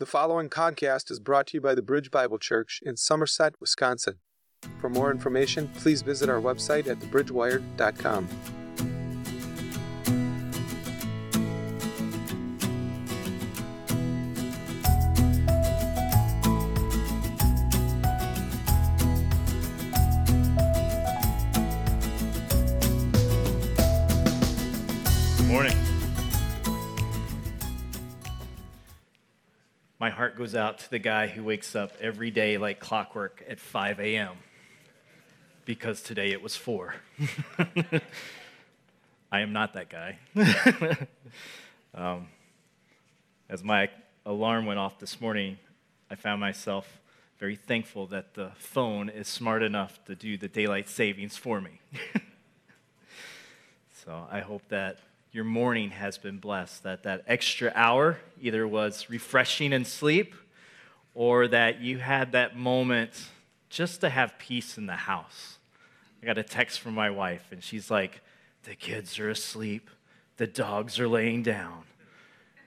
The following podcast is brought to you by the Bridge Bible Church in Somerset, Wisconsin. For more information, please visit our website at thebridgewired.com. heart goes out to the guy who wakes up every day like clockwork at 5 a.m. because today it was 4. I am not that guy. um, as my alarm went off this morning, I found myself very thankful that the phone is smart enough to do the daylight savings for me. So I hope that your morning has been blessed, that that extra hour either was refreshing in sleep or that you had that moment just to have peace in the house. I got a text from my wife, and she's like, The kids are asleep, the dogs are laying down.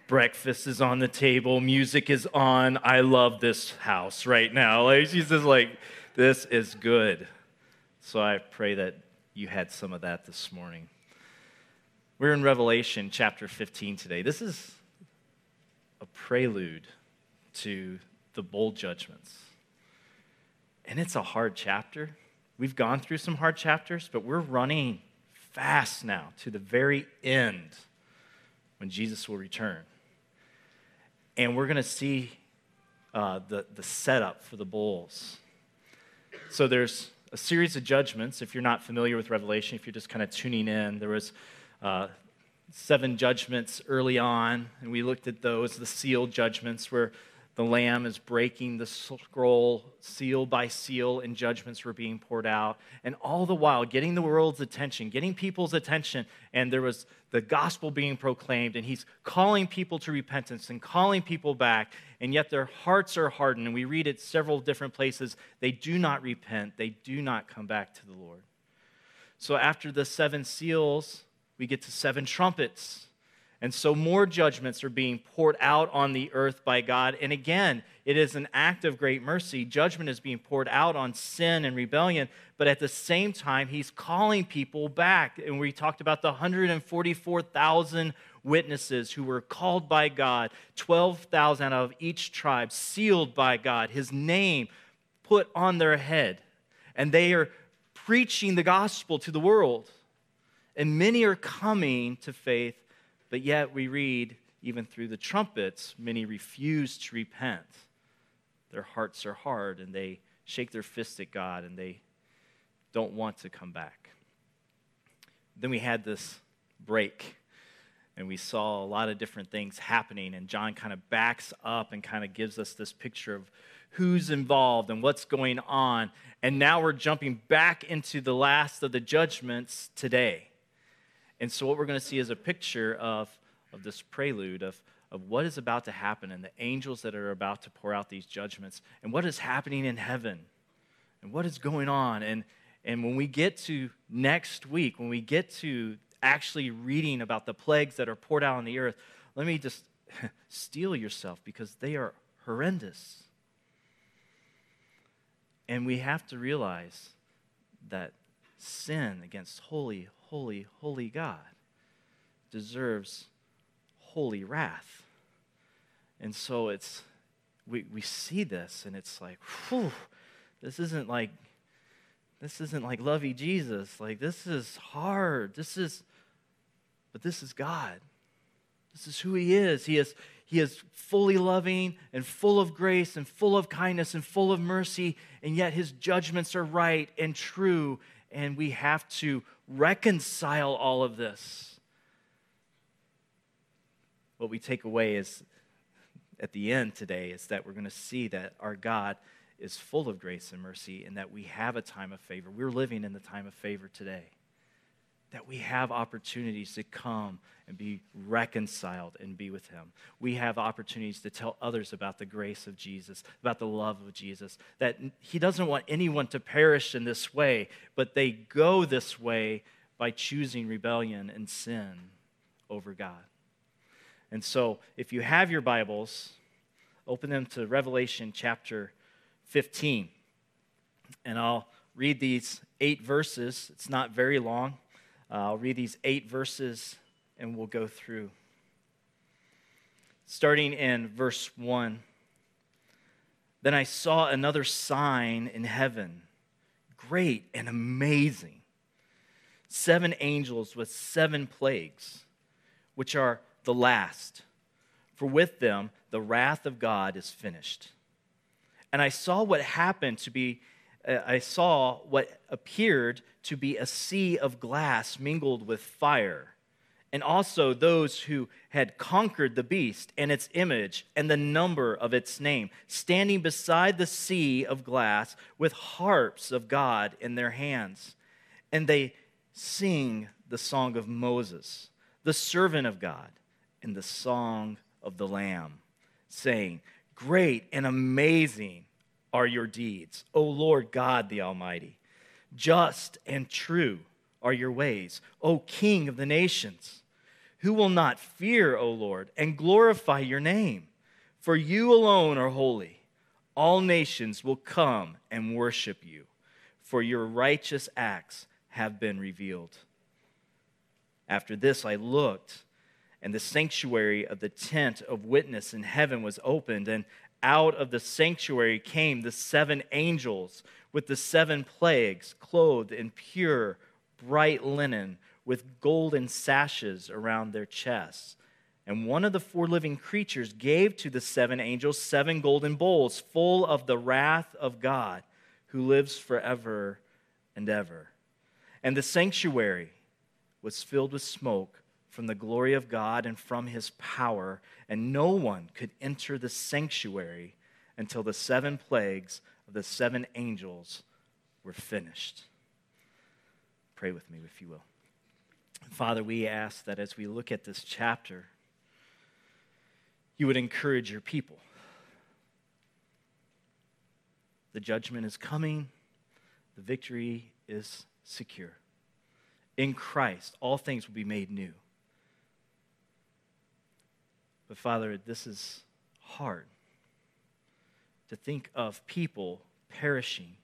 Breakfast is on the table, music is on. I love this house right now. Like she's just like, this is good. So I pray that you had some of that this morning. We're in Revelation chapter 15 today. This is a prelude to the bowl judgments. And it's a hard chapter. We've gone through some hard chapters, but we're running fast now to the very end when Jesus will return. And we're going to see uh, the, the setup for the bowls. So there's a series of judgments. If you're not familiar with Revelation, if you're just kind of tuning in, there was uh, seven judgments early on, and we looked at those, the seal judgments, where the Lamb is breaking the scroll seal by seal, and judgments were being poured out. And all the while, getting the world's attention, getting people's attention, and there was the gospel being proclaimed, and he's calling people to repentance and calling people back, and yet their hearts are hardened. And we read it several different places. They do not repent, they do not come back to the Lord. So after the seven seals, we get to seven trumpets. And so more judgments are being poured out on the earth by God. And again, it is an act of great mercy. Judgment is being poured out on sin and rebellion, but at the same time, he's calling people back. And we talked about the 144,000 witnesses who were called by God, 12,000 out of each tribe, sealed by God, his name put on their head. And they are preaching the gospel to the world. And many are coming to faith, but yet we read, even through the trumpets, many refuse to repent. Their hearts are hard and they shake their fist at God and they don't want to come back. Then we had this break and we saw a lot of different things happening and John kind of backs up and kind of gives us this picture of who's involved and what's going on. And now we're jumping back into the last of the judgments today. And so, what we're going to see is a picture of, of this prelude of, of what is about to happen and the angels that are about to pour out these judgments and what is happening in heaven and what is going on. And, and when we get to next week, when we get to actually reading about the plagues that are poured out on the earth, let me just steel yourself because they are horrendous. And we have to realize that sin against holy, holy, holy God deserves holy wrath. And so it's, we, we see this and it's like, whew, this isn't like, this isn't like lovey Jesus. Like, this is hard. This is, but this is God. This is who He is. He is, he is fully loving and full of grace and full of kindness and full of mercy, and yet His judgments are right and true, and we have to reconcile all of this. What we take away is at the end today is that we're going to see that our God is full of grace and mercy and that we have a time of favor. We're living in the time of favor today. That we have opportunities to come and be reconciled and be with Him. We have opportunities to tell others about the grace of Jesus, about the love of Jesus, that He doesn't want anyone to perish in this way, but they go this way by choosing rebellion and sin over God. And so, if you have your Bibles, open them to Revelation chapter 15. And I'll read these eight verses. It's not very long. Uh, I'll read these eight verses and we'll go through. Starting in verse 1. Then I saw another sign in heaven, great and amazing. Seven angels with seven plagues, which are the last. For with them the wrath of God is finished. And I saw what happened to be uh, I saw what appeared to be a sea of glass mingled with fire, and also those who had conquered the beast and its image and the number of its name, standing beside the sea of glass with harps of God in their hands. And they sing the song of Moses, the servant of God, and the song of the Lamb, saying, Great and amazing are your deeds, O Lord God the Almighty. Just and true are your ways, O King of the nations. Who will not fear, O Lord, and glorify your name? For you alone are holy. All nations will come and worship you, for your righteous acts have been revealed. After this, I looked, and the sanctuary of the tent of witness in heaven was opened, and out of the sanctuary came the seven angels with the seven plagues, clothed in pure, bright linen, with golden sashes around their chests. And one of the four living creatures gave to the seven angels seven golden bowls full of the wrath of God, who lives forever and ever. And the sanctuary was filled with smoke from the glory of God and from his power, and no one could enter the sanctuary until the seven plagues of the seven angels were finished. Pray with me, if you will. Father, we ask that as we look at this chapter, you would encourage your people. The judgment is coming, the victory is secure. In Christ, all things will be made new. But Father, this is hard to think of people perishing,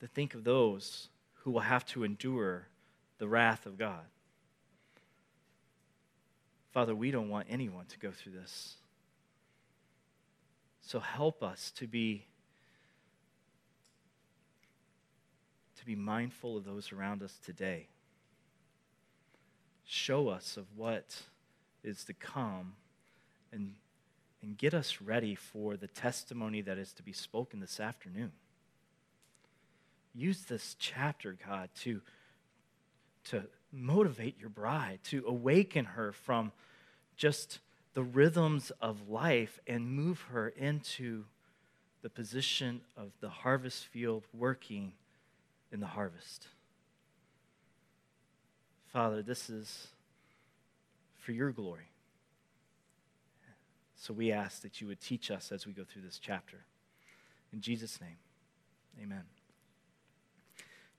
to think of those who will have to endure the wrath of God. Father, we don't want anyone to go through this. So help us to be to be mindful of those around us today. Show us of what is to come and, and get us ready for the testimony that is to be spoken this afternoon. Use this chapter, God, to, to motivate your bride, to awaken her from just the rhythms of life and move her into the position of the harvest field working in the harvest. Father, this is for your glory. So we ask that you would teach us as we go through this chapter. In Jesus' name, amen.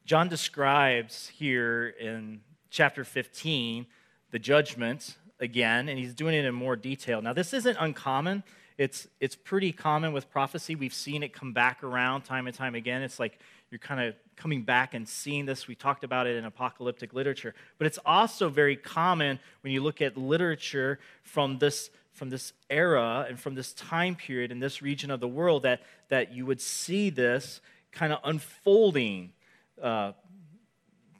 John describes here in chapter 15 the judgment again, and he's doing it in more detail. Now, this isn't uncommon. It's, it's pretty common with prophecy. We've seen it come back around time and time again. It's like you're kind of coming back and seeing this. We talked about it in apocalyptic literature. But it's also very common when you look at literature from this, from this era and from this time period in this region of the world that, that you would see this kind of unfolding uh,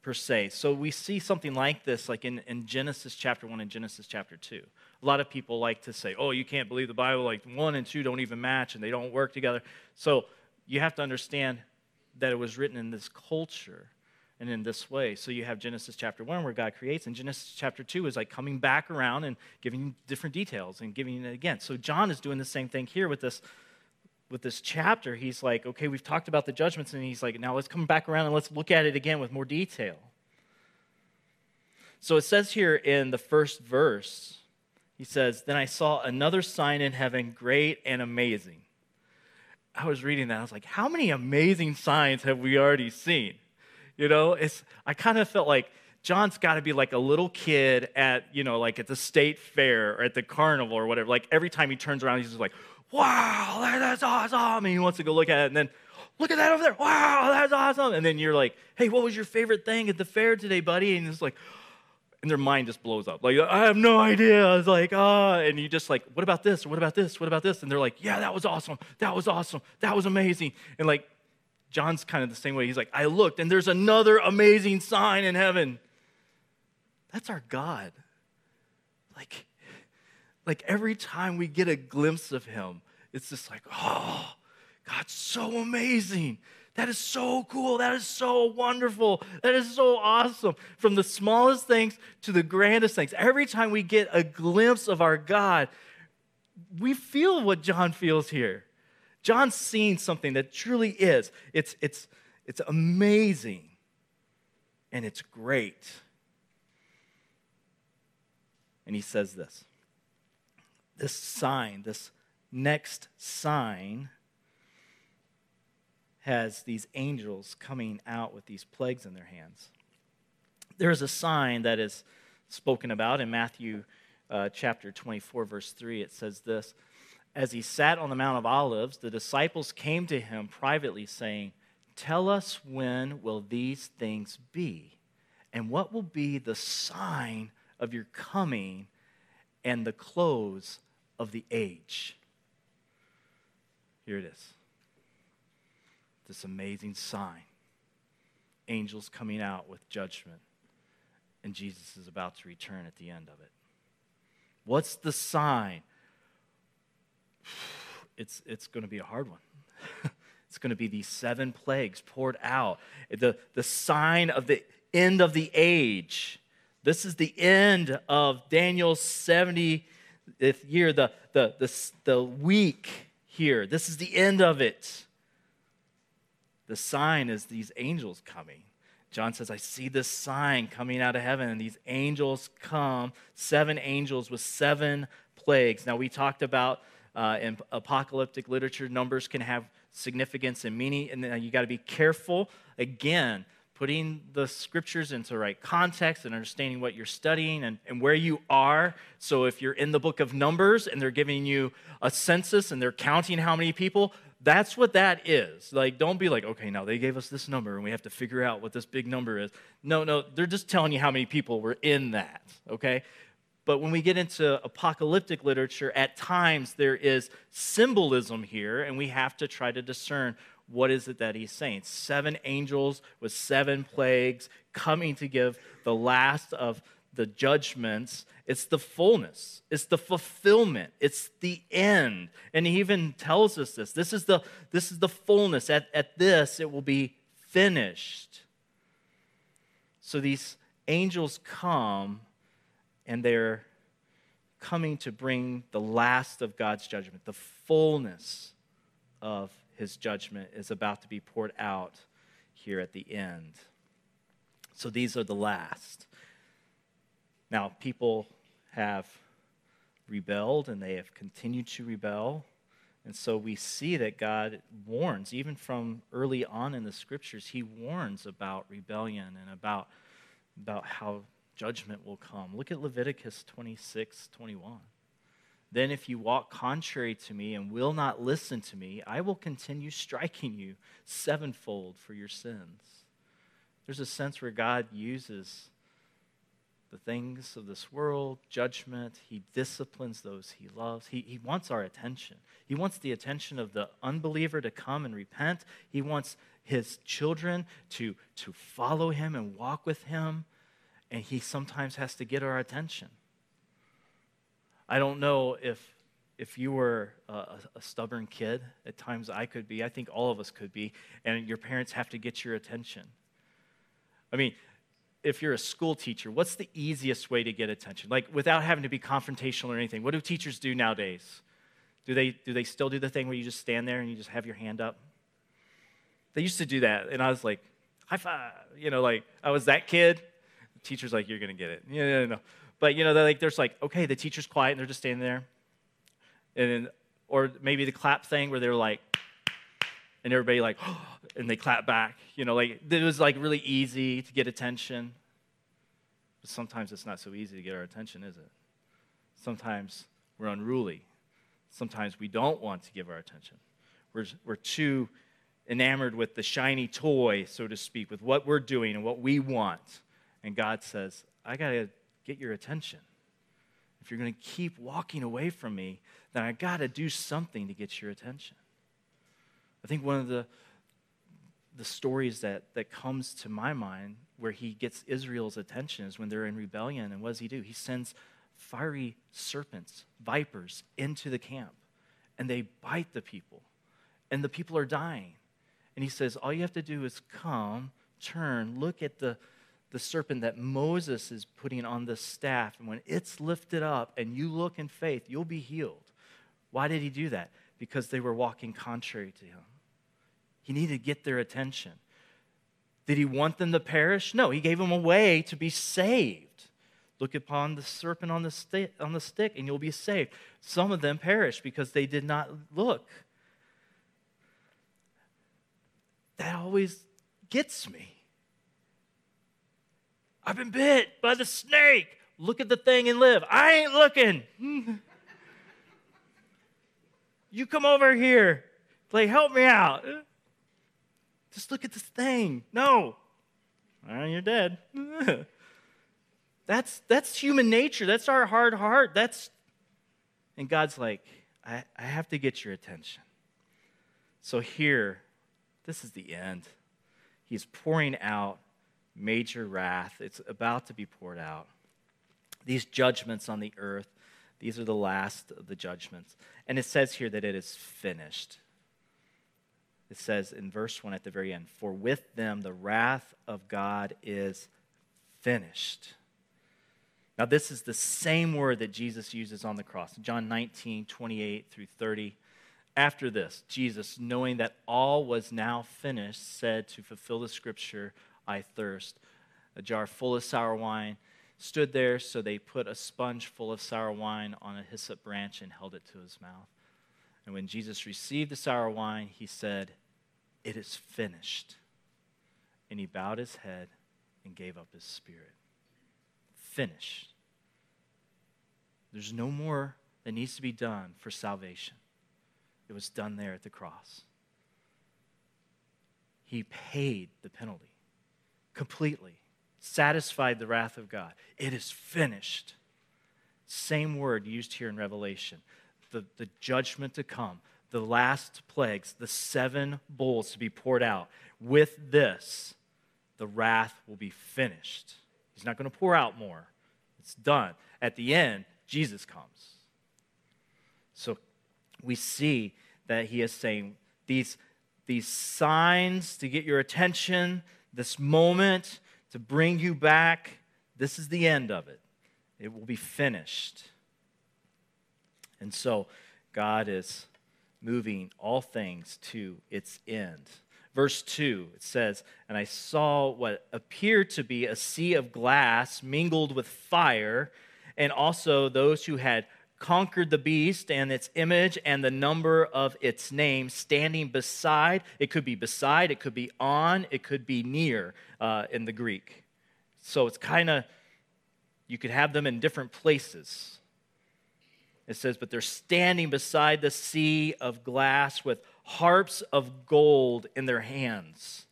per se. So we see something like this, like in, in Genesis chapter 1 and Genesis chapter 2. A lot of people like to say, oh, you can't believe the Bible, like 1 and 2 don't even match and they don't work together. So you have to understand that it was written in this culture and in this way. So you have Genesis chapter 1 where God creates, and Genesis chapter 2 is like coming back around and giving different details and giving it again. So John is doing the same thing here with this with this chapter. He's like, okay, we've talked about the judgments, and he's like, now let's come back around and let's look at it again with more detail. So it says here in the first verse, he says, Then I saw another sign in heaven, great and amazing I was reading that. I was like, how many amazing signs have we already seen? You know, it's, I kind of felt like John's got to be like a little kid at, you know, like at the state fair or at the carnival or whatever. Like every time he turns around, he's just like, wow, that's awesome. And he wants to go look at it. And then, look at that over there. Wow, that's awesome. And then you're like, hey, what was your favorite thing at the fair today, buddy? And it's like, and their mind just blows up. Like, I have no idea. I was like, ah, and you just like, what about this? What about this? What about this? And they're like, yeah, that was awesome. That was awesome. That was amazing. And like, John's kind of the same way. He's like, I looked and there's another amazing sign in heaven. That's our God. Like, like every time we get a glimpse of him, it's just like, oh, God's so amazing. That is so cool. That is so wonderful. That is so awesome. From the smallest things to the grandest things. Every time we get a glimpse of our God, we feel what John feels here. John's seeing something that truly is. It's, it's, it's amazing and it's great. And he says this this sign, this next sign, has these angels coming out with these plagues in their hands. There is a sign that is spoken about in Matthew uh, chapter 24, verse 3. It says this As he sat on the Mount of Olives, the disciples came to him privately, saying, Tell us when will these things be? And what will be the sign of your coming and the close of the age? Here it is this amazing sign angels coming out with judgment, and Jesus is about to return at the end of it. What's the sign? It's, it's going to be a hard one. it's going to be these seven plagues poured out, the, the sign of the end of the age. This is the end of Daniel's 70th year, the, the, the, the week here. This is the end of it. The sign is these angels coming. John says, I see this sign coming out of heaven, and these angels come, seven angels with seven plagues. Now, we talked about uh, in apocalyptic literature, numbers can have significance and meaning, and you got to be careful. Again, putting the scriptures into the right context and understanding what you're studying and, and where you are. So, if you're in the book of Numbers and they're giving you a census and they're counting how many people, that's what that is. Like, don't be like, okay, now they gave us this number and we have to figure out what this big number is. No, no, they're just telling you how many people were in that, okay? But when we get into apocalyptic literature, at times there is symbolism here, and we have to try to discern what is it that he's saying. Seven angels with seven plagues coming to give the last of the judgments, it's the fullness, it's the fulfillment, it's the end. And he even tells us this. This is the, this is the fullness. At, at this, it will be finished. So these angels come and they're coming to bring the last of God's judgment. The fullness of his judgment is about to be poured out here at the end. So these are the last. Now, people have rebelled and they have continued to rebel. And so we see that God warns, even from early on in the scriptures, He warns about rebellion and about, about how judgment will come. Look at Leviticus 26 21. Then, if you walk contrary to me and will not listen to me, I will continue striking you sevenfold for your sins. There's a sense where God uses the things of this world, judgment. He disciplines those he loves. He, he wants our attention. He wants the attention of the unbeliever to come and repent. He wants his children to, to follow him and walk with him. And he sometimes has to get our attention. I don't know if, if you were a, a stubborn kid. At times I could be. I think all of us could be. And your parents have to get your attention. I mean, if you're a school teacher, what's the easiest way to get attention? Like without having to be confrontational or anything. What do teachers do nowadays? Do they, do they still do the thing where you just stand there and you just have your hand up? They used to do that, and I was like, high five. You know, like I was that kid. The teacher's like, you're gonna get it. Yeah, no, no, no. But you know, they're like, there's like, okay, the teacher's quiet and they're just standing there. And then, or maybe the clap thing where they're like, and everybody like, and they clap back. You know, like it was like really easy to get attention. But sometimes it's not so easy to get our attention, is it? Sometimes we're unruly. Sometimes we don't want to give our attention. We're, we're too enamored with the shiny toy, so to speak, with what we're doing and what we want. And God says, I got to get your attention. If you're going to keep walking away from me, then I got to do something to get your attention. I think one of the, the stories that, that comes to my mind where he gets Israel's attention is when they're in rebellion. And what does he do? He sends fiery serpents, vipers, into the camp, and they bite the people, and the people are dying. And he says, All you have to do is come, turn, look at the, the serpent that Moses is putting on the staff, and when it's lifted up and you look in faith, you'll be healed. Why did he do that? Because they were walking contrary to him. He needed to get their attention. Did he want them to perish? No, he gave them a way to be saved. Look upon the serpent on the, stick, on the stick, and you'll be saved. Some of them perished because they did not look. That always gets me. I've been bit by the snake. Look at the thing and live. I ain't looking. you come over here. Like, help me out. Just look at this thing. No. You're dead. that's, that's human nature. That's our hard heart. That's and God's like, I, I have to get your attention. So here, this is the end. He's pouring out major wrath. It's about to be poured out. These judgments on the earth, these are the last of the judgments. And it says here that it is finished. It says in verse 1 at the very end, For with them the wrath of God is finished. Now, this is the same word that Jesus uses on the cross. John 19, 28 through 30. After this, Jesus, knowing that all was now finished, said to fulfill the scripture, I thirst. A jar full of sour wine stood there, so they put a sponge full of sour wine on a hyssop branch and held it to his mouth. And when Jesus received the sour wine, he said, It is finished. And he bowed his head and gave up his spirit. Finished. There's no more that needs to be done for salvation. It was done there at the cross. He paid the penalty completely, satisfied the wrath of God. It is finished. Same word used here in Revelation the, the judgment to come, the last plagues, the seven bowls to be poured out. With this, the wrath will be finished. He's not going to pour out more. It's done. At the end, Jesus comes. So we see that he is saying these, these signs to get your attention, this moment to bring you back, this is the end of it. It will be finished. And so God is moving all things to its end. Verse 2, it says, And I saw what appeared to be a sea of glass mingled with fire, and also those who had conquered the beast and its image and the number of its name standing beside. It could be beside, it could be on, it could be near uh, in the Greek. So it's kind of, you could have them in different places. It says, But they're standing beside the sea of glass with harps of gold in their hands.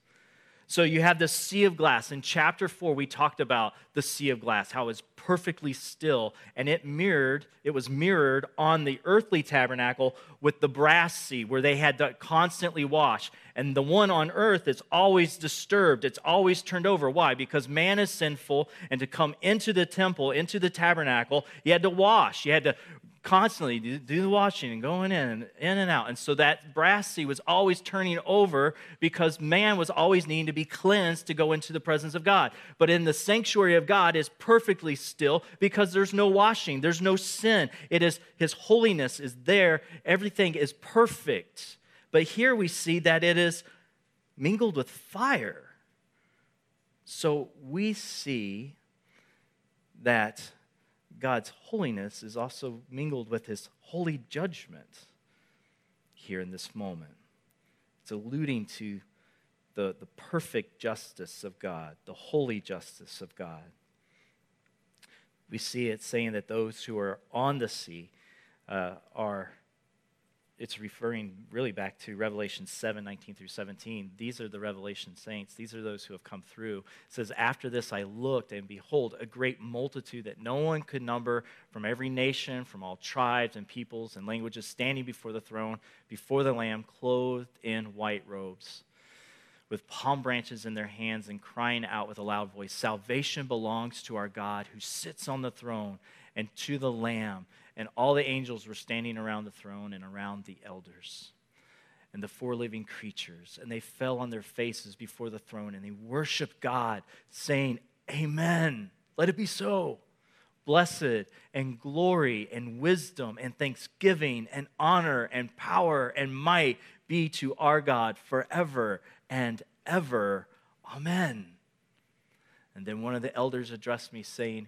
So you have the sea of glass. In chapter 4, we talked about the sea of glass, how it's perfectly still, and it mirrored, it was mirrored on the earthly tabernacle with the brass sea, where they had to constantly wash. And the one on earth is always disturbed, it's always turned over. Why? Because man is sinful, and to come into the temple, into the tabernacle, you had to wash. You had to constantly do, the washing and going in and in and out. And so that brass sea was always turning over because man was always needing to be cleansed to go into the presence of God. But in the sanctuary of God is perfectly still because there's no washing, there's no sin. It is his holiness is there. Everything is perfect. But here we see that it is mingled with fire. So we see that God's holiness is also mingled with his holy judgment here in this moment. It's alluding to the, the perfect justice of God, the holy justice of God. we see it saying that those who are on the sea uh, are it's referring really back to Revelation 7 19 through 17. These are the Revelation saints. These are those who have come through. It says, After this I looked, and behold, a great multitude that no one could number from every nation, from all tribes and peoples and languages, standing before the throne, before the Lamb, clothed in white robes, with palm branches in their hands, and crying out with a loud voice Salvation belongs to our God who sits on the throne and to the Lamb and all the angels were standing around the throne and around the elders and the four living creatures. And they fell on their faces before the throne and they worshiped God, saying, Amen. Let it be so. Blessed and glory and wisdom and thanksgiving and honor and power and might be to our God forever and ever. Amen. And then one of the elders addressed me, saying,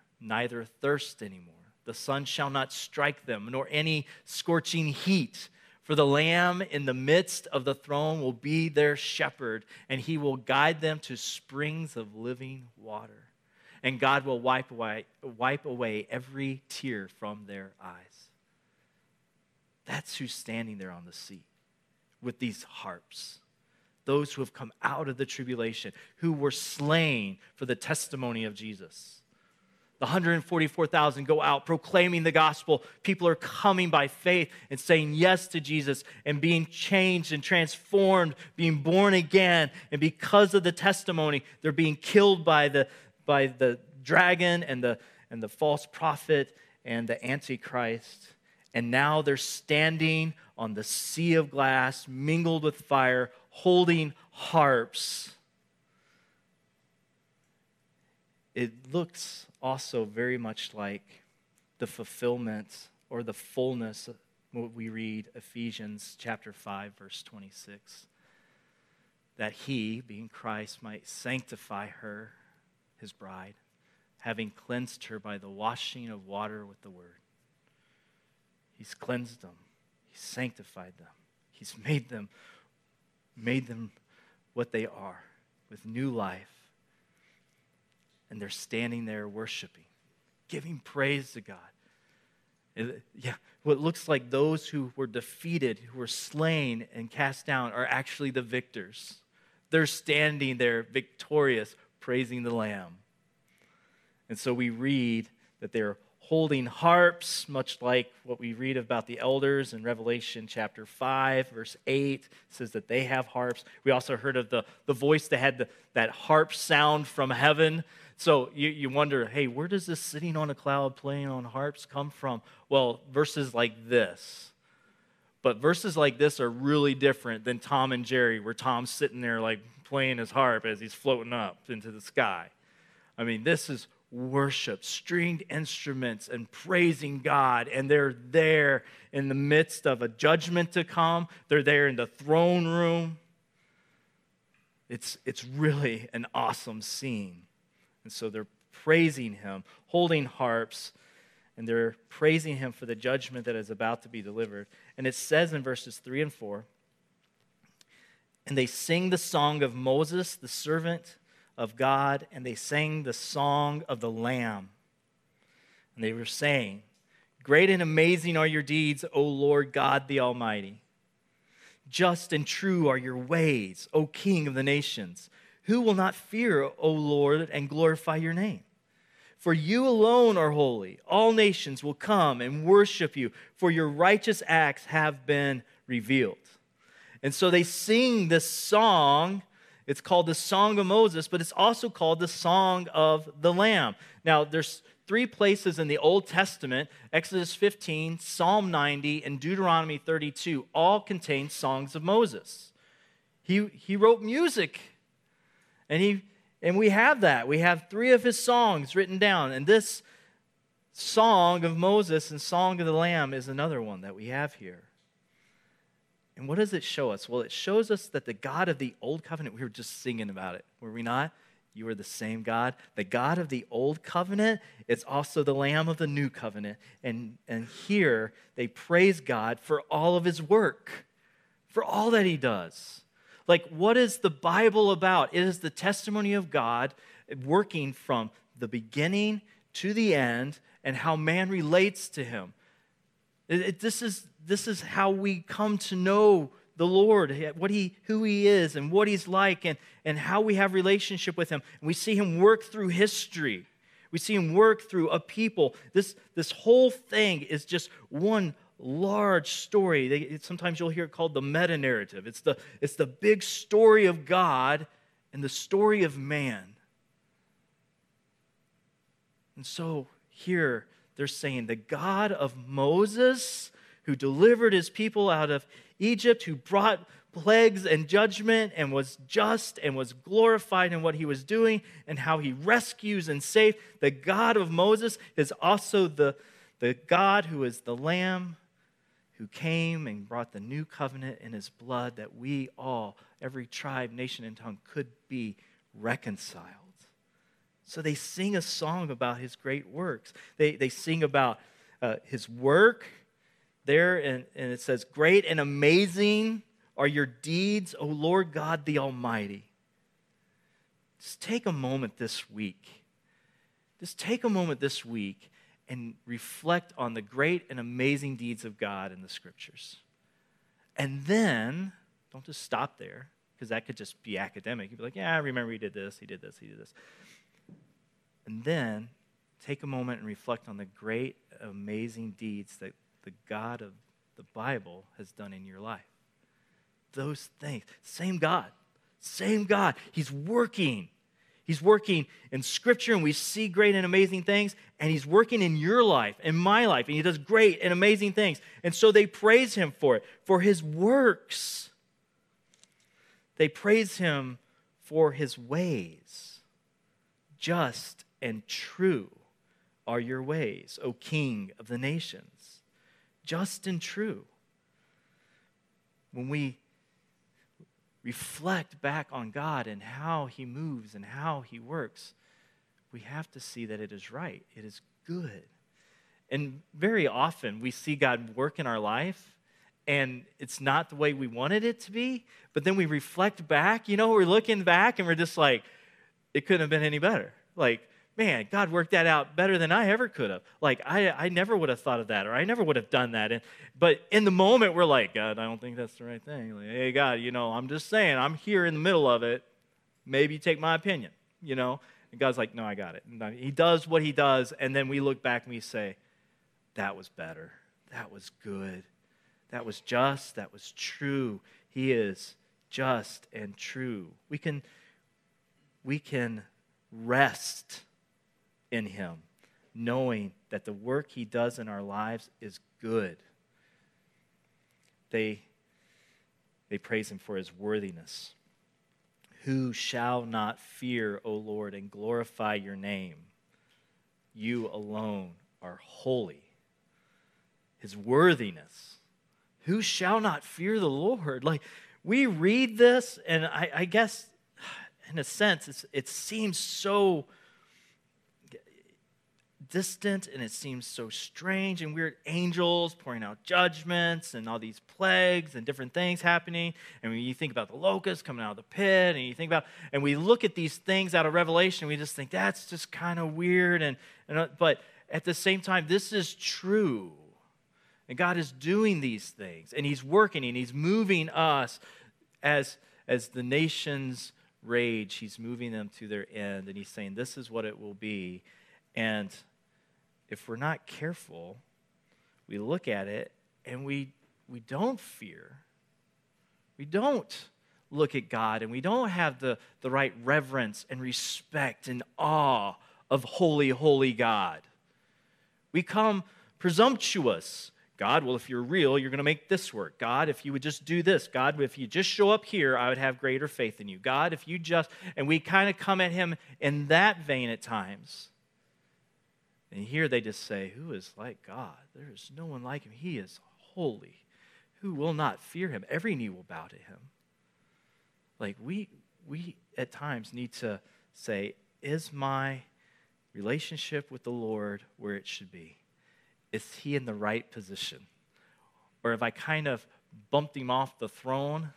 neither thirst anymore. The sun shall not strike them, nor any scorching heat. For the Lamb in the midst of the throne will be their shepherd, and he will guide them to springs of living water. And God will wipe away, wipe away every tear from their eyes. That's who's standing there on the sea with these harps. Those who have come out of the tribulation, who were slain for the testimony of Jesus. The 144,000 go out proclaiming the gospel. People are coming by faith and saying yes to Jesus and being changed and transformed, being born again. And because of the testimony, they're being killed by the, by the dragon and the, and the false prophet and the antichrist. And now they're standing on the sea of glass, mingled with fire, holding harps. It looks also very much like the fulfillment or the fullness of what we read Ephesians chapter 5 verse 26 that he being Christ might sanctify her his bride having cleansed her by the washing of water with the word. He's cleansed them. He's sanctified them. He's made them made them what they are with new life and they're standing there worshiping, giving praise to God. It, yeah, what looks like those who were defeated, who were slain and cast down, are actually the victors. They're standing there victorious, praising the Lamb. And so we read that they're holding harps, much like what we read about the elders in Revelation chapter 5, verse 8 says that they have harps. We also heard of the, the voice that had the, that harp sound from heaven so you, you wonder, hey, where does this sitting on a cloud playing on harps come from? Well, verses like this. But verses like this are really different than Tom and Jerry, where Tom's sitting there like playing his harp as he's floating up into the sky. I mean, this is worship, stringed instruments, and praising God. And they're there in the midst of a judgment to come, they're there in the throne room. It's, it's really an awesome scene. And so they're praising him, holding harps, and they're praising him for the judgment that is about to be delivered. And it says in verses 3 and 4 And they sing the song of Moses, the servant of God, and they sang the song of the Lamb. And they were saying, Great and amazing are your deeds, O Lord God the Almighty. Just and true are your ways, O King of the nations. Who will not fear, O Lord, and glorify your name? For you alone are holy. All nations will come and worship you, for your righteous acts have been revealed. And so they sing this song. It's called the Song of Moses, but it's also called the Song of the Lamb. Now, there's three places in the Old Testament Exodus 15, Psalm 90, and Deuteronomy 32 all contain songs of Moses. He, he wrote music and he and we have that. We have three of his songs written down. And this Song of Moses and Song of the Lamb is another one that we have here. And what does it show us? Well, it shows us that the God of the Old Covenant, we were just singing about it, were we not? You are the same God. The God of the Old Covenant is also the Lamb of the New Covenant. And, and here they praise God for all of his work, for all that he does. Like, what is the Bible about? It is the testimony of God working from the beginning to the end and how man relates to him. It, it, this, is, this is how we come to know the Lord, what he, who he is and what he's like and, and how we have relationship with him. And we see him work through history. We see him work through a people. This, this whole thing is just one large story. They, sometimes you'll hear it called the meta narrative. It's the, it's the big story of God and the story of man. And so here they're saying the God of Moses, who delivered his people out of Egypt, who brought plagues and judgment and was just and was glorified in what he was doing and how he rescues and saves. The God of Moses is also the, the God who is the Lamb who came and brought the new covenant in his blood that we all, every tribe, nation, and tongue, could be reconciled. So they sing a song about his great works. They, they sing about uh, his work there, and, and it says, Great and amazing are your deeds, O Lord God the Almighty. Just take a moment this week. Just take a moment this week and reflect on the great and amazing deeds of God in the scriptures. And then, don't just stop there, because that could just be academic. You'd be like, yeah, I remember he did this, he did this, he did this. And then take a moment and reflect on the great, amazing deeds that the God of the Bible has done in your life. Those things. Same God. Same God. He's working. He's working in Scripture, and we see great and amazing things, and He's working in your life, in my life, and He does great and amazing things. And so they praise Him for it, for His works. They praise Him for His ways. Just and true are your ways, O King of the nations. Just and true. When we reflect back on God and how He moves and how He works, we have to see that it is right, it is good. And very often we see God work in our life and it's not the way we wanted it to be, but then we reflect back, you know, we're looking back and we're just like, it couldn't have been any better. Like, man, God worked that out better than I ever could have. Like, I, I never would have thought of that, or I never would have done that. And, but in the moment, we're like, God, I don't think that's the right thing. Like, hey, God, you know, I'm just saying, I'm here in the middle of it. Maybe take my opinion, you know? And God's like, no, I got it. And he does what he does, and then we look back and we say, that was better. That was good. That was just. That was true. He is just and true. We can, we can rest in Him, knowing that the work He does in our lives is good. They, they praise Him for His worthiness. Who shall not fear, O Lord, and glorify your name? You alone are holy. His worthiness. Who shall not fear the Lord? Like, we read this, and I, I guess, in a sense, it seems so distant and it seems so strange and weird angels pouring out judgments and all these plagues and different things happening. And when you think about the locusts coming out of the pit and you think about and we look at these things out of revelation we just think that's just kind of weird and, and uh, but at the same time this is true. And god is doing these things and he's working and he's moving us as as the nations rage. He's moving them to their end and he's saying this is what it will be and if we're not careful, we look at it and we, we don't fear. We don't look at God and we don't have the, the right reverence and respect and awe of holy, holy God. We come presumptuous. God, well, if you're real, you're going to make this work. God, if you would just do this. God, if you just show up here, I would have greater faith in you. God, if you just, and we kind of come at Him in that vein at times And here they just say, Who is like God? There is no one like him. He is holy. Who will not fear him? Every knee will bow to him. Like we we at times need to say, Is my relationship with the Lord where it should be? Is he in the right position? Or have I kind of bumped him off the throne?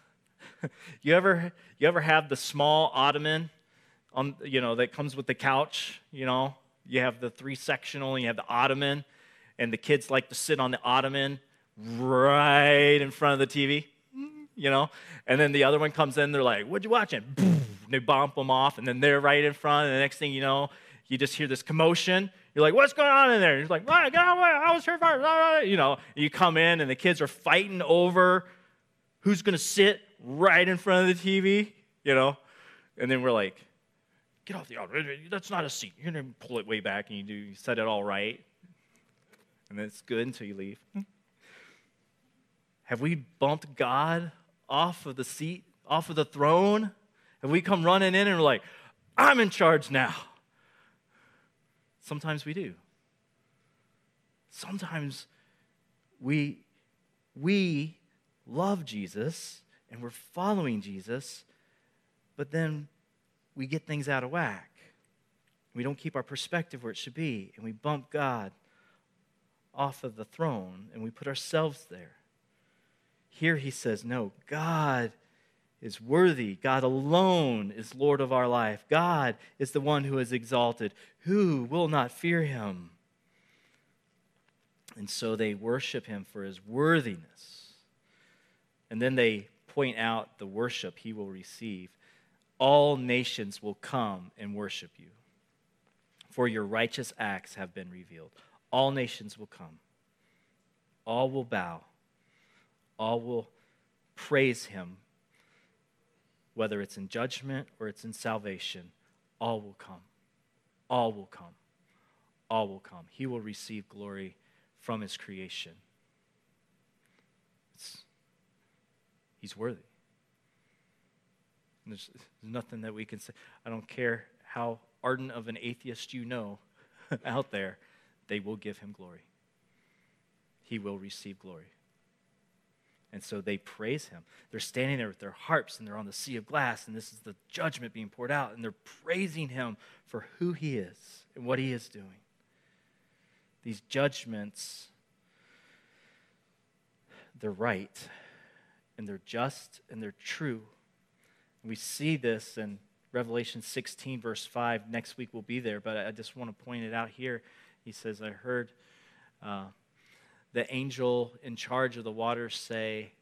you ever you ever have the small ottoman on you know that comes with the couch, you know? You have the three sectional, and you have the ottoman, and the kids like to sit on the ottoman right in front of the TV, you know? And then the other one comes in, they're like, What you watching? they bump them off, and then they're right in front, and the next thing you know, you just hear this commotion. You're like, what's going on in there? He's like, get out I was here first. You know, you come in, and the kids are fighting over who's going to sit right in front of the TV, you know? And then we're like, get off the altar. That's not a seat. You're going to pull it way back, and you do, you set it all right. And then it's good until you leave. Have we bumped God off of the seat, off of the throne? Have we come running in and we're like, I'm in charge now? Sometimes we do. Sometimes we, we love Jesus and we're following Jesus, but then we get things out of whack. We don't keep our perspective where it should be, and we bump God off of the throne and we put ourselves there. Here he says, No, God is worthy. God alone is Lord of our life. God is the one who is exalted. Who will not fear him? And so they worship him for his worthiness. And then they point out the worship he will receive. All nations will come and worship you, for your righteous acts have been revealed. All nations will come, all will bow, all will praise him whether it's in judgment or it's in salvation, all will come. All will come. All will come. He will receive glory from his creation. It's, he's worthy. There's, there's nothing that we can say. I don't care how ardent of an atheist you know out there, they will give him glory. He will receive glory. And so they praise him. They're standing there with their harps and they're on the sea of glass, and this is the judgment being poured out, and they're praising him for who he is and what he is doing. These judgments, they're right, and they're just, and they're true. We see this in Revelation 16, verse 5. Next week we'll be there, but I just want to point it out here. He says, I heard. Uh, the angel in charge of the waters say,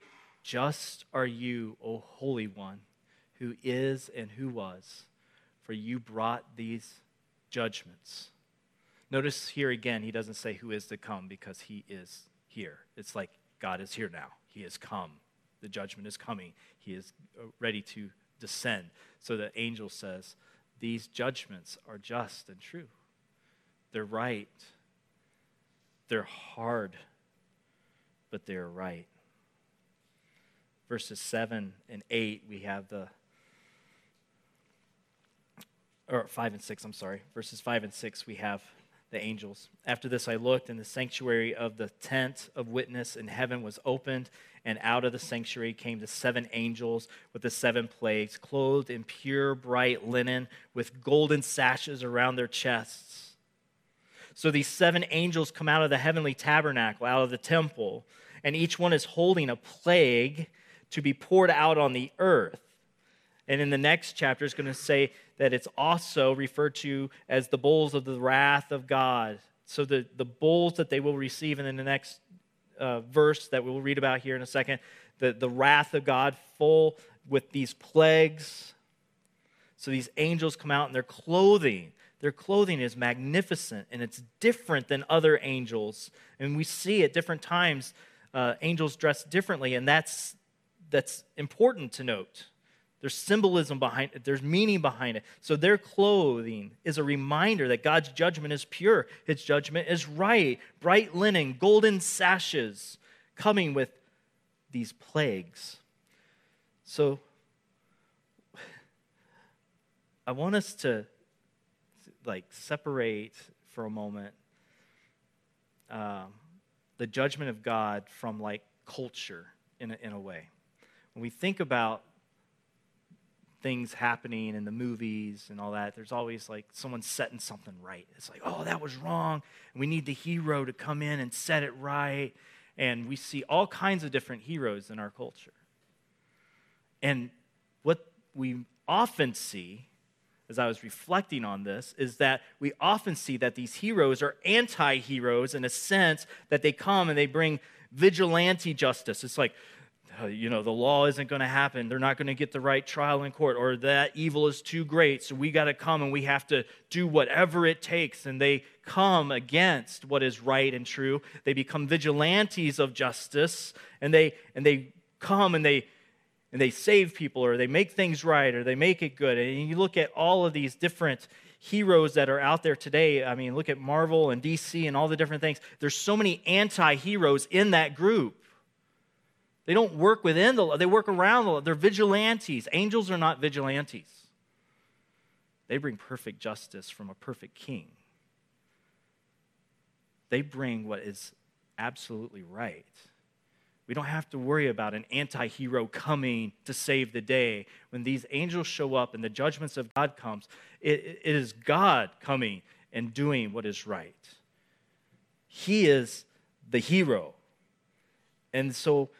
Just are you, O Holy One, who is and who was, for you brought these judgments. Notice here again, he doesn't say who is to come because he is here. It's like God is here now. He has come. The judgment is coming. He is uh, ready to descend. So the angel says, These judgments are just and true. They're right. They're hard but they're right. Verses 7 and 8, we have the, or 5 and 6, I'm sorry. Verses 5 and 6, we have the angels. After this, I looked, and the sanctuary of the tent of witness in heaven was opened, and out of the sanctuary came the seven angels with the seven plagues, clothed in pure bright linen, with golden sashes around their chests. So these seven angels come out of the heavenly tabernacle, out of the temple and each one is holding a plague to be poured out on the earth. And in the next chapter, it's going to say that it's also referred to as the bowls of the wrath of God. So the, the bowls that they will receive, and in the next uh, verse that we'll read about here in a second, the, the wrath of God full with these plagues. So these angels come out and their clothing, their clothing is magnificent and it's different than other angels. And we see at different times uh, angels dress differently, and that's, that's important to note. There's symbolism behind it, there's meaning behind it. So their clothing is a reminder that God's judgment is pure, His judgment is right. Bright linen, golden sashes coming with these plagues. So I want us to like separate for a moment um, the judgment of God from like culture in a, in a way. When we think about things happening in the movies and all that, there's always like someone setting something right. It's like, oh, that was wrong. We need the hero to come in and set it right. And we see all kinds of different heroes in our culture. And what we often see, as I was reflecting on this, is that we often see that these heroes are anti heroes in a sense that they come and they bring vigilante justice. It's like, uh, you know, the law isn't going to happen. They're not going to get the right trial in court, or that evil is too great. So we got to come and we have to do whatever it takes. And they come against what is right and true. They become vigilantes of justice, and they and they come and they and they save people, or they make things right, or they make it good. And you look at all of these different heroes that are out there today. I mean, look at Marvel and DC and all the different things. There's so many anti heroes in that group. They don't work within the law, they work around the law. They're vigilantes. Angels are not vigilantes, they bring perfect justice from a perfect king. They bring what is absolutely right. We don't have to worry about an anti hero coming to save the day. When these angels show up and the judgments of God comes, it, it is God coming and doing what is right. He is the hero. And so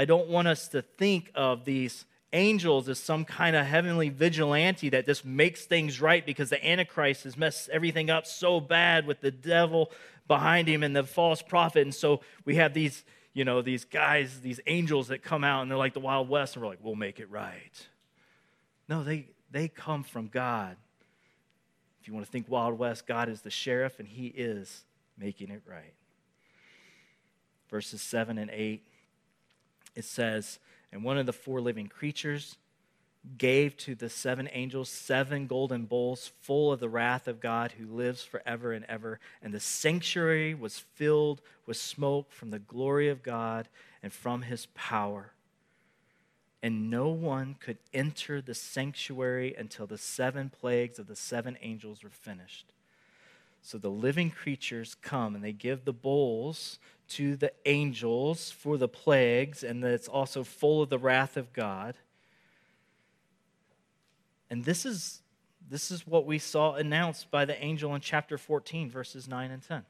I don't want us to think of these angels as some kind of heavenly vigilante that just makes things right because the Antichrist has messed everything up so bad with the devil behind him and the false prophet. And so we have these, you know, these guys, these angels that come out and they're like the Wild West and we're like, we'll make it right. No, they, they come from God. If you want to think Wild West, God is the sheriff and he is making it right. Verses 7 and 8 it says, And one of the four living creatures gave to the seven angels seven golden bowls full of the wrath of God who lives forever and ever. And the sanctuary was filled with smoke from the glory of God and from his power. And no one could enter the sanctuary until the seven plagues of the seven angels were finished. So the living creatures come and they give the bowls to the angels for the plagues, and that it's also full of the wrath of God. And this is, this is what we saw announced by the angel in chapter 14, verses 9 and 10.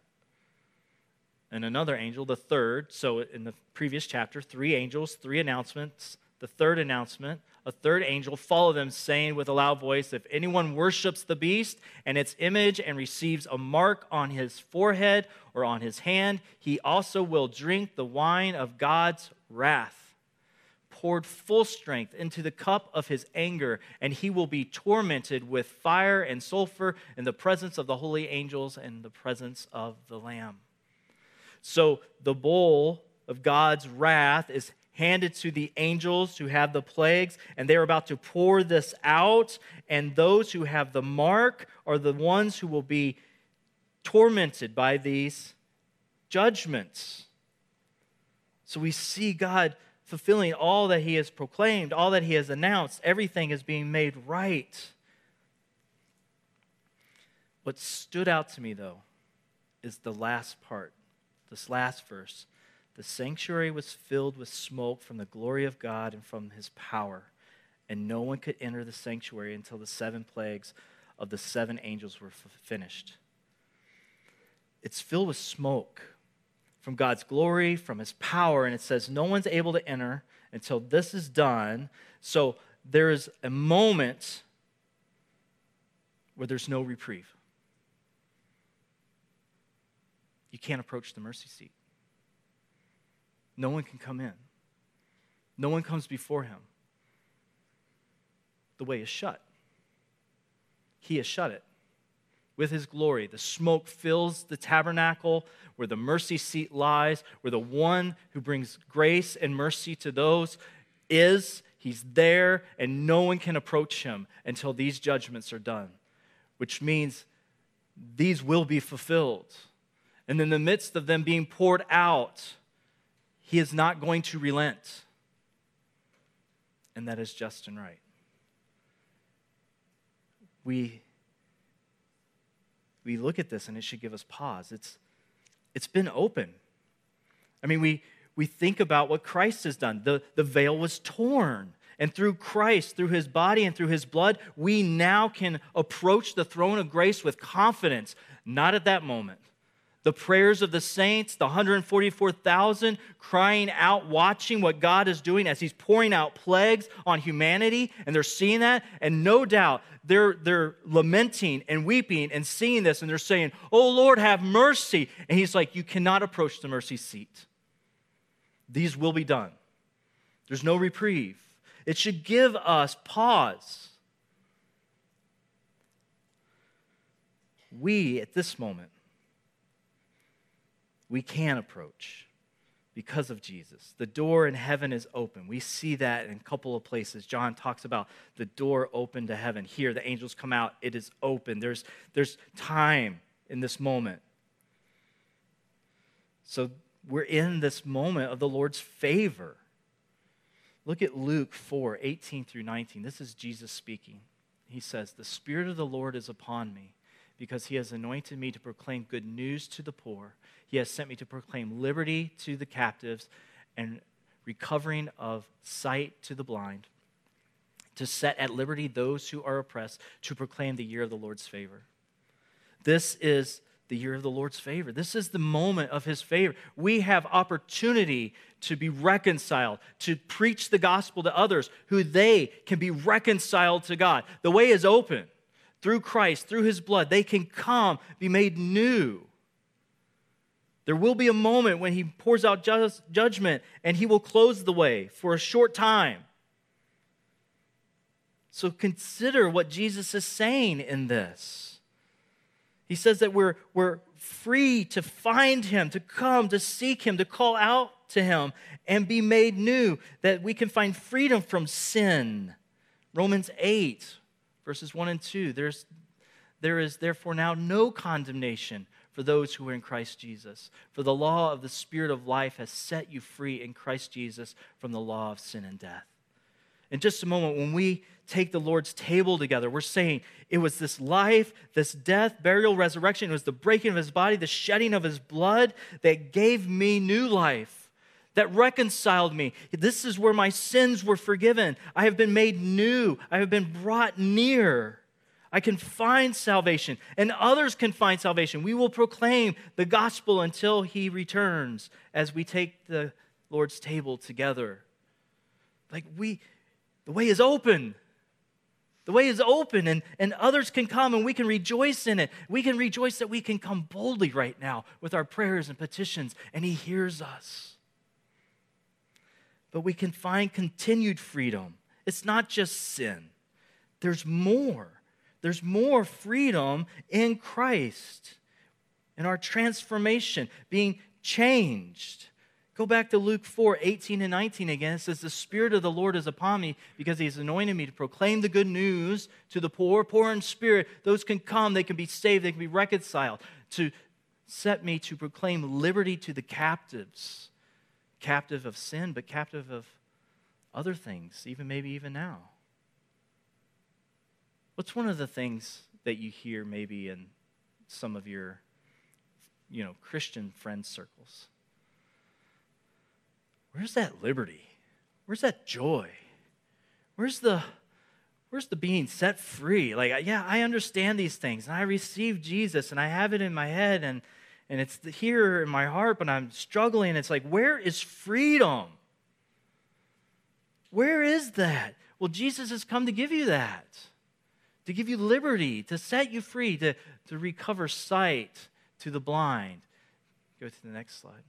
And another angel, the third, so in the previous chapter, three angels, three announcements. The third announcement a third angel followed them, saying with a loud voice, If anyone worships the beast and its image and receives a mark on his forehead or on his hand, he also will drink the wine of God's wrath, poured full strength into the cup of his anger, and he will be tormented with fire and sulfur in the presence of the holy angels and the presence of the Lamb. So the bowl of God's wrath is handed to the angels who have the plagues, and they're about to pour this out. And those who have the mark are the ones who will be tormented by these judgments. So we see God fulfilling all that He has proclaimed, all that He has announced. Everything is being made right. What stood out to me, though, is the last part, this last verse. The sanctuary was filled with smoke from the glory of God and from his power, and no one could enter the sanctuary until the seven plagues of the seven angels were f- finished. It's filled with smoke from God's glory, from his power, and it says no one's able to enter until this is done. So there is a moment where there's no reprieve. You can't approach the mercy seat. No one can come in. No one comes before him. The way is shut. He has shut it with his glory. The smoke fills the tabernacle where the mercy seat lies, where the one who brings grace and mercy to those is. He's there, and no one can approach him until these judgments are done, which means these will be fulfilled. And in the midst of them being poured out, he is not going to relent. And that is just and right. We, we look at this and it should give us pause. It's, it's been open. I mean, we, we think about what Christ has done. The, the veil was torn. And through Christ, through his body and through his blood, we now can approach the throne of grace with confidence, not at that moment. The prayers of the saints, the 144,000 crying out, watching what God is doing as He's pouring out plagues on humanity, and they're seeing that. And no doubt they're, they're lamenting and weeping and seeing this, and they're saying, Oh Lord, have mercy. And He's like, You cannot approach the mercy seat. These will be done. There's no reprieve. It should give us pause. We, at this moment, we can approach because of Jesus. The door in heaven is open. We see that in a couple of places. John talks about the door open to heaven. Here, the angels come out, it is open. There's, there's time in this moment. So we're in this moment of the Lord's favor. Look at Luke 4 18 through 19. This is Jesus speaking. He says, The Spirit of the Lord is upon me because he has anointed me to proclaim good news to the poor. He has sent me to proclaim liberty to the captives and recovering of sight to the blind, to set at liberty those who are oppressed, to proclaim the year of the Lord's favor. This is the year of the Lord's favor. This is the moment of his favor. We have opportunity to be reconciled, to preach the gospel to others who they can be reconciled to God. The way is open through Christ, through his blood. They can come, be made new. There will be a moment when he pours out judgment and he will close the way for a short time. So consider what Jesus is saying in this. He says that we're, we're free to find him, to come, to seek him, to call out to him, and be made new, that we can find freedom from sin. Romans 8, verses 1 and 2. There's, there is therefore now no condemnation for those who are in Christ Jesus. For the law of the Spirit of life has set you free in Christ Jesus from the law of sin and death. In just a moment, when we take the Lord's table together. We're saying it was this life, this death, burial, resurrection. It was the breaking of his body, the shedding of his blood that gave me new life, that reconciled me. This is where my sins were forgiven. I have been made new, I have been brought near. I can find salvation, and others can find salvation. We will proclaim the gospel until he returns as we take the Lord's table together. Like we, the way is open. The way is open, and, and others can come and we can rejoice in it. We can rejoice that we can come boldly right now with our prayers and petitions, and He hears us. But we can find continued freedom. It's not just sin, there's more. There's more freedom in Christ, in our transformation, being changed. Go back to Luke 4 18 and 19 again. It says, The Spirit of the Lord is upon me because He has anointed me to proclaim the good news to the poor, poor in spirit. Those can come, they can be saved, they can be reconciled. To set me to proclaim liberty to the captives, captive of sin, but captive of other things, even maybe even now. What's one of the things that you hear maybe in some of your you know Christian friend circles? where's that liberty? Where's that joy? Where's the where's the being set free? Like, yeah, I understand these things, and I receive Jesus, and I have it in my head, and and it's here in my heart, but I'm struggling. It's like, where is freedom? Where is that? Well, Jesus has come to give you that, to give you liberty, to set you free, to, to recover sight to the blind. Go to the next slide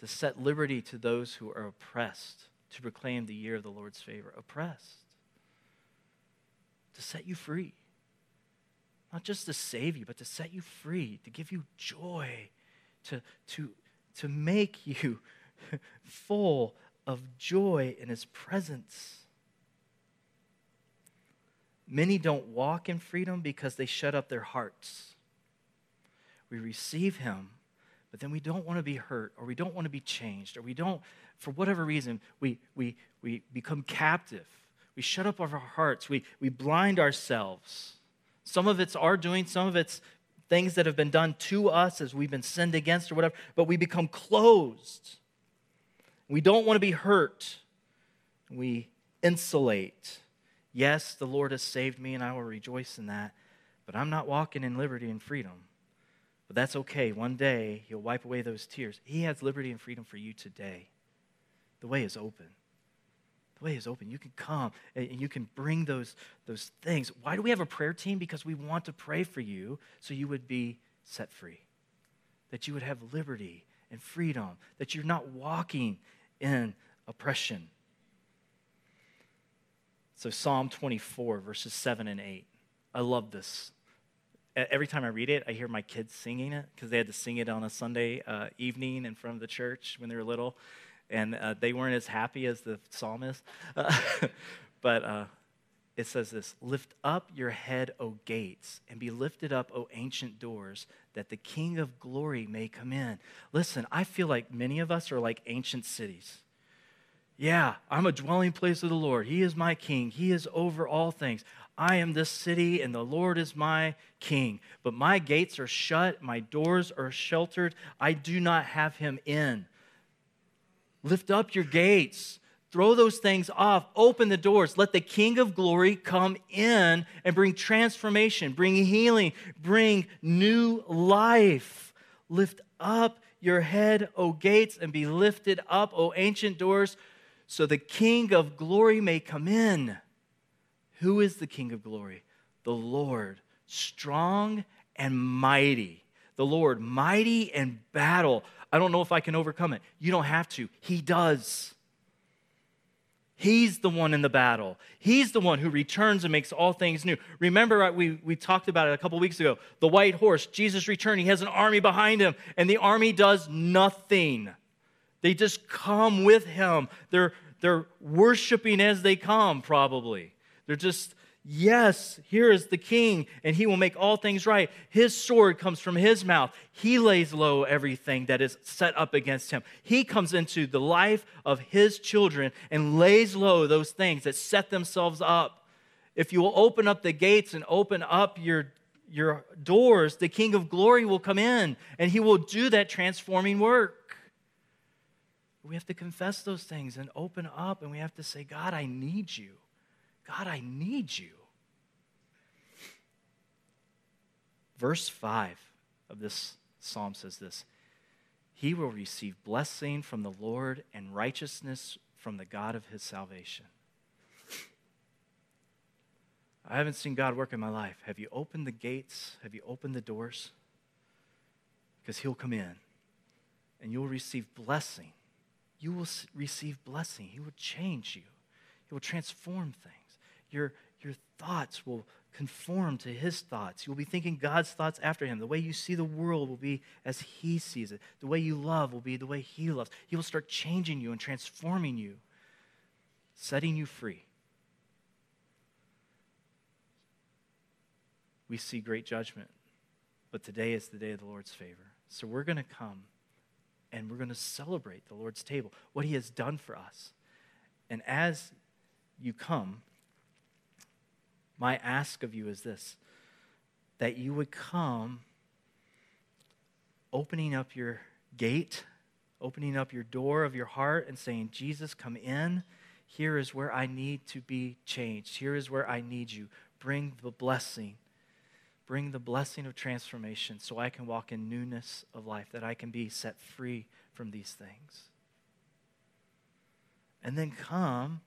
to set liberty to those who are oppressed, to proclaim the year of the Lord's favor. Oppressed. To set you free. Not just to save you, but to set you free, to give you joy, to, to, to make you full of joy in His presence. Many don't walk in freedom because they shut up their hearts. We receive Him but then we don't want to be hurt or we don't want to be changed or we don't, for whatever reason, we, we, we become captive. We shut up our hearts. We, we blind ourselves. Some of it's our doing, some of it's things that have been done to us as we've been sinned against or whatever, but we become closed. We don't want to be hurt. We insulate. Yes, the Lord has saved me and I will rejoice in that, but I'm not walking in liberty and freedom. But that's okay. One day, He'll wipe away those tears. He has liberty and freedom for you today. The way is open. The way is open. You can come and you can bring those, those things. Why do we have a prayer team? Because we want to pray for you so you would be set free, that you would have liberty and freedom, that you're not walking in oppression. So, Psalm 24, verses 7 and 8. I love this every time I read it, I hear my kids singing it because they had to sing it on a Sunday uh, evening in front of the church when they were little, and uh, they weren't as happy as the psalmist. Uh, but uh, it says this Lift up your head, O gates, and be lifted up, O ancient doors, that the King of glory may come in. Listen, I feel like many of us are like ancient cities. Yeah, I'm a dwelling place of the Lord. He is my king. He is over all things. I am this city and the Lord is my king. But my gates are shut, my doors are sheltered. I do not have him in. Lift up your gates. Throw those things off. Open the doors. Let the King of glory come in and bring transformation, bring healing, bring new life. Lift up your head, O gates, and be lifted up, O ancient doors, so the King of glory may come in. Who is the King of glory? The Lord, strong and mighty. The Lord, mighty in battle. I don't know if I can overcome it. You don't have to. He does. He's the one in the battle. He's the one who returns and makes all things new. Remember, we, we talked about it a couple weeks ago. The white horse, Jesus returned. He has an army behind him, and the army does nothing. They just come with him. They're, they're worshiping as they come, probably. They're just, yes, here is the king, and he will make all things right. His sword comes from his mouth. He lays low everything that is set up against him. He comes into the life of his children and lays low those things that set themselves up. If you will open up the gates and open up your your doors, the King of glory will come in and he will do that transforming work. We have to confess those things and open up, and we have to say, God, I need you. God, I need you. Verse 5 of this psalm says this He will receive blessing from the Lord and righteousness from the God of his salvation. I haven't seen God work in my life. Have you opened the gates? Have you opened the doors? Because He'll come in and you'll receive blessing. You will receive blessing. He will change you, He will transform things. Your, your thoughts will conform to his thoughts. You'll be thinking God's thoughts after him. The way you see the world will be as he sees it. The way you love will be the way he loves. He will start changing you and transforming you, setting you free. We see great judgment, but today is the day of the Lord's favor. So we're going to come and we're going to celebrate the Lord's table, what he has done for us. And as you come, my ask of you is this that you would come opening up your gate, opening up your door of your heart, and saying, Jesus, come in. Here is where I need to be changed. Here is where I need you. Bring the blessing. Bring the blessing of transformation so I can walk in newness of life, that I can be set free from these things. And then come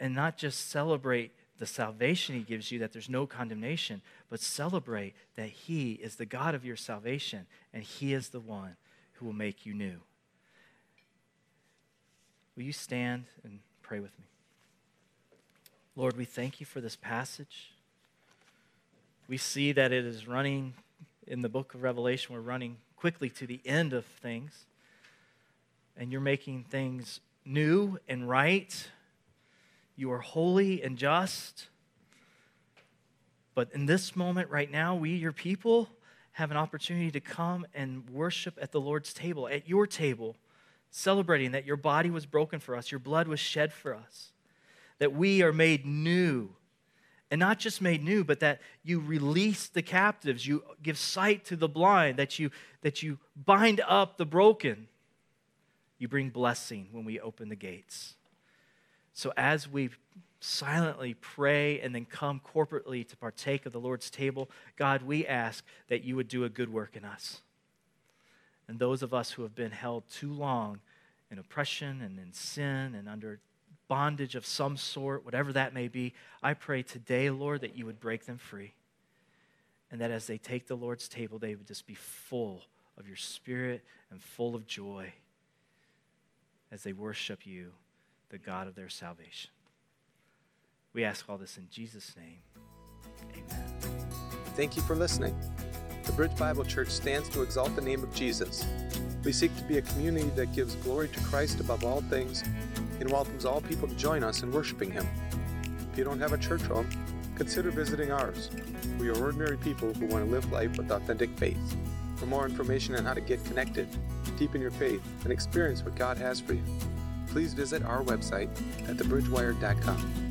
and not just celebrate the salvation he gives you, that there's no condemnation, but celebrate that he is the God of your salvation and he is the one who will make you new. Will you stand and pray with me? Lord, we thank you for this passage. We see that it is running in the book of Revelation, we're running quickly to the end of things. And you're making things new and right you are holy and just. But in this moment right now, we, your people, have an opportunity to come and worship at the Lord's table, at your table, celebrating that your body was broken for us, your blood was shed for us, that we are made new, And not just made new, but that you release the captives, you give sight to the blind, that you, that you bind up the broken. You bring blessing when we open the gates. So as we silently pray and then come corporately to partake of the Lord's table, God, we ask that you would do a good work in us. And those of us who have been held too long in oppression and in sin and under bondage of some sort, whatever that may be, I pray today, Lord, that you would break them free. And that as they take the Lord's table, they would just be full of your spirit and full of joy as they worship you, the God of their salvation. We ask all this in Jesus' name. Amen. Thank you for listening. The Bridge Bible Church stands to exalt the name of Jesus. We seek to be a community that gives glory to Christ above all things and welcomes all people to join us in worshiping Him. If you don't have a church home, consider visiting ours. We are ordinary people who want to live life with authentic faith. For more information on how to get connected, deepen your faith, and experience what God has for you, please visit our website at thebridgewire.com.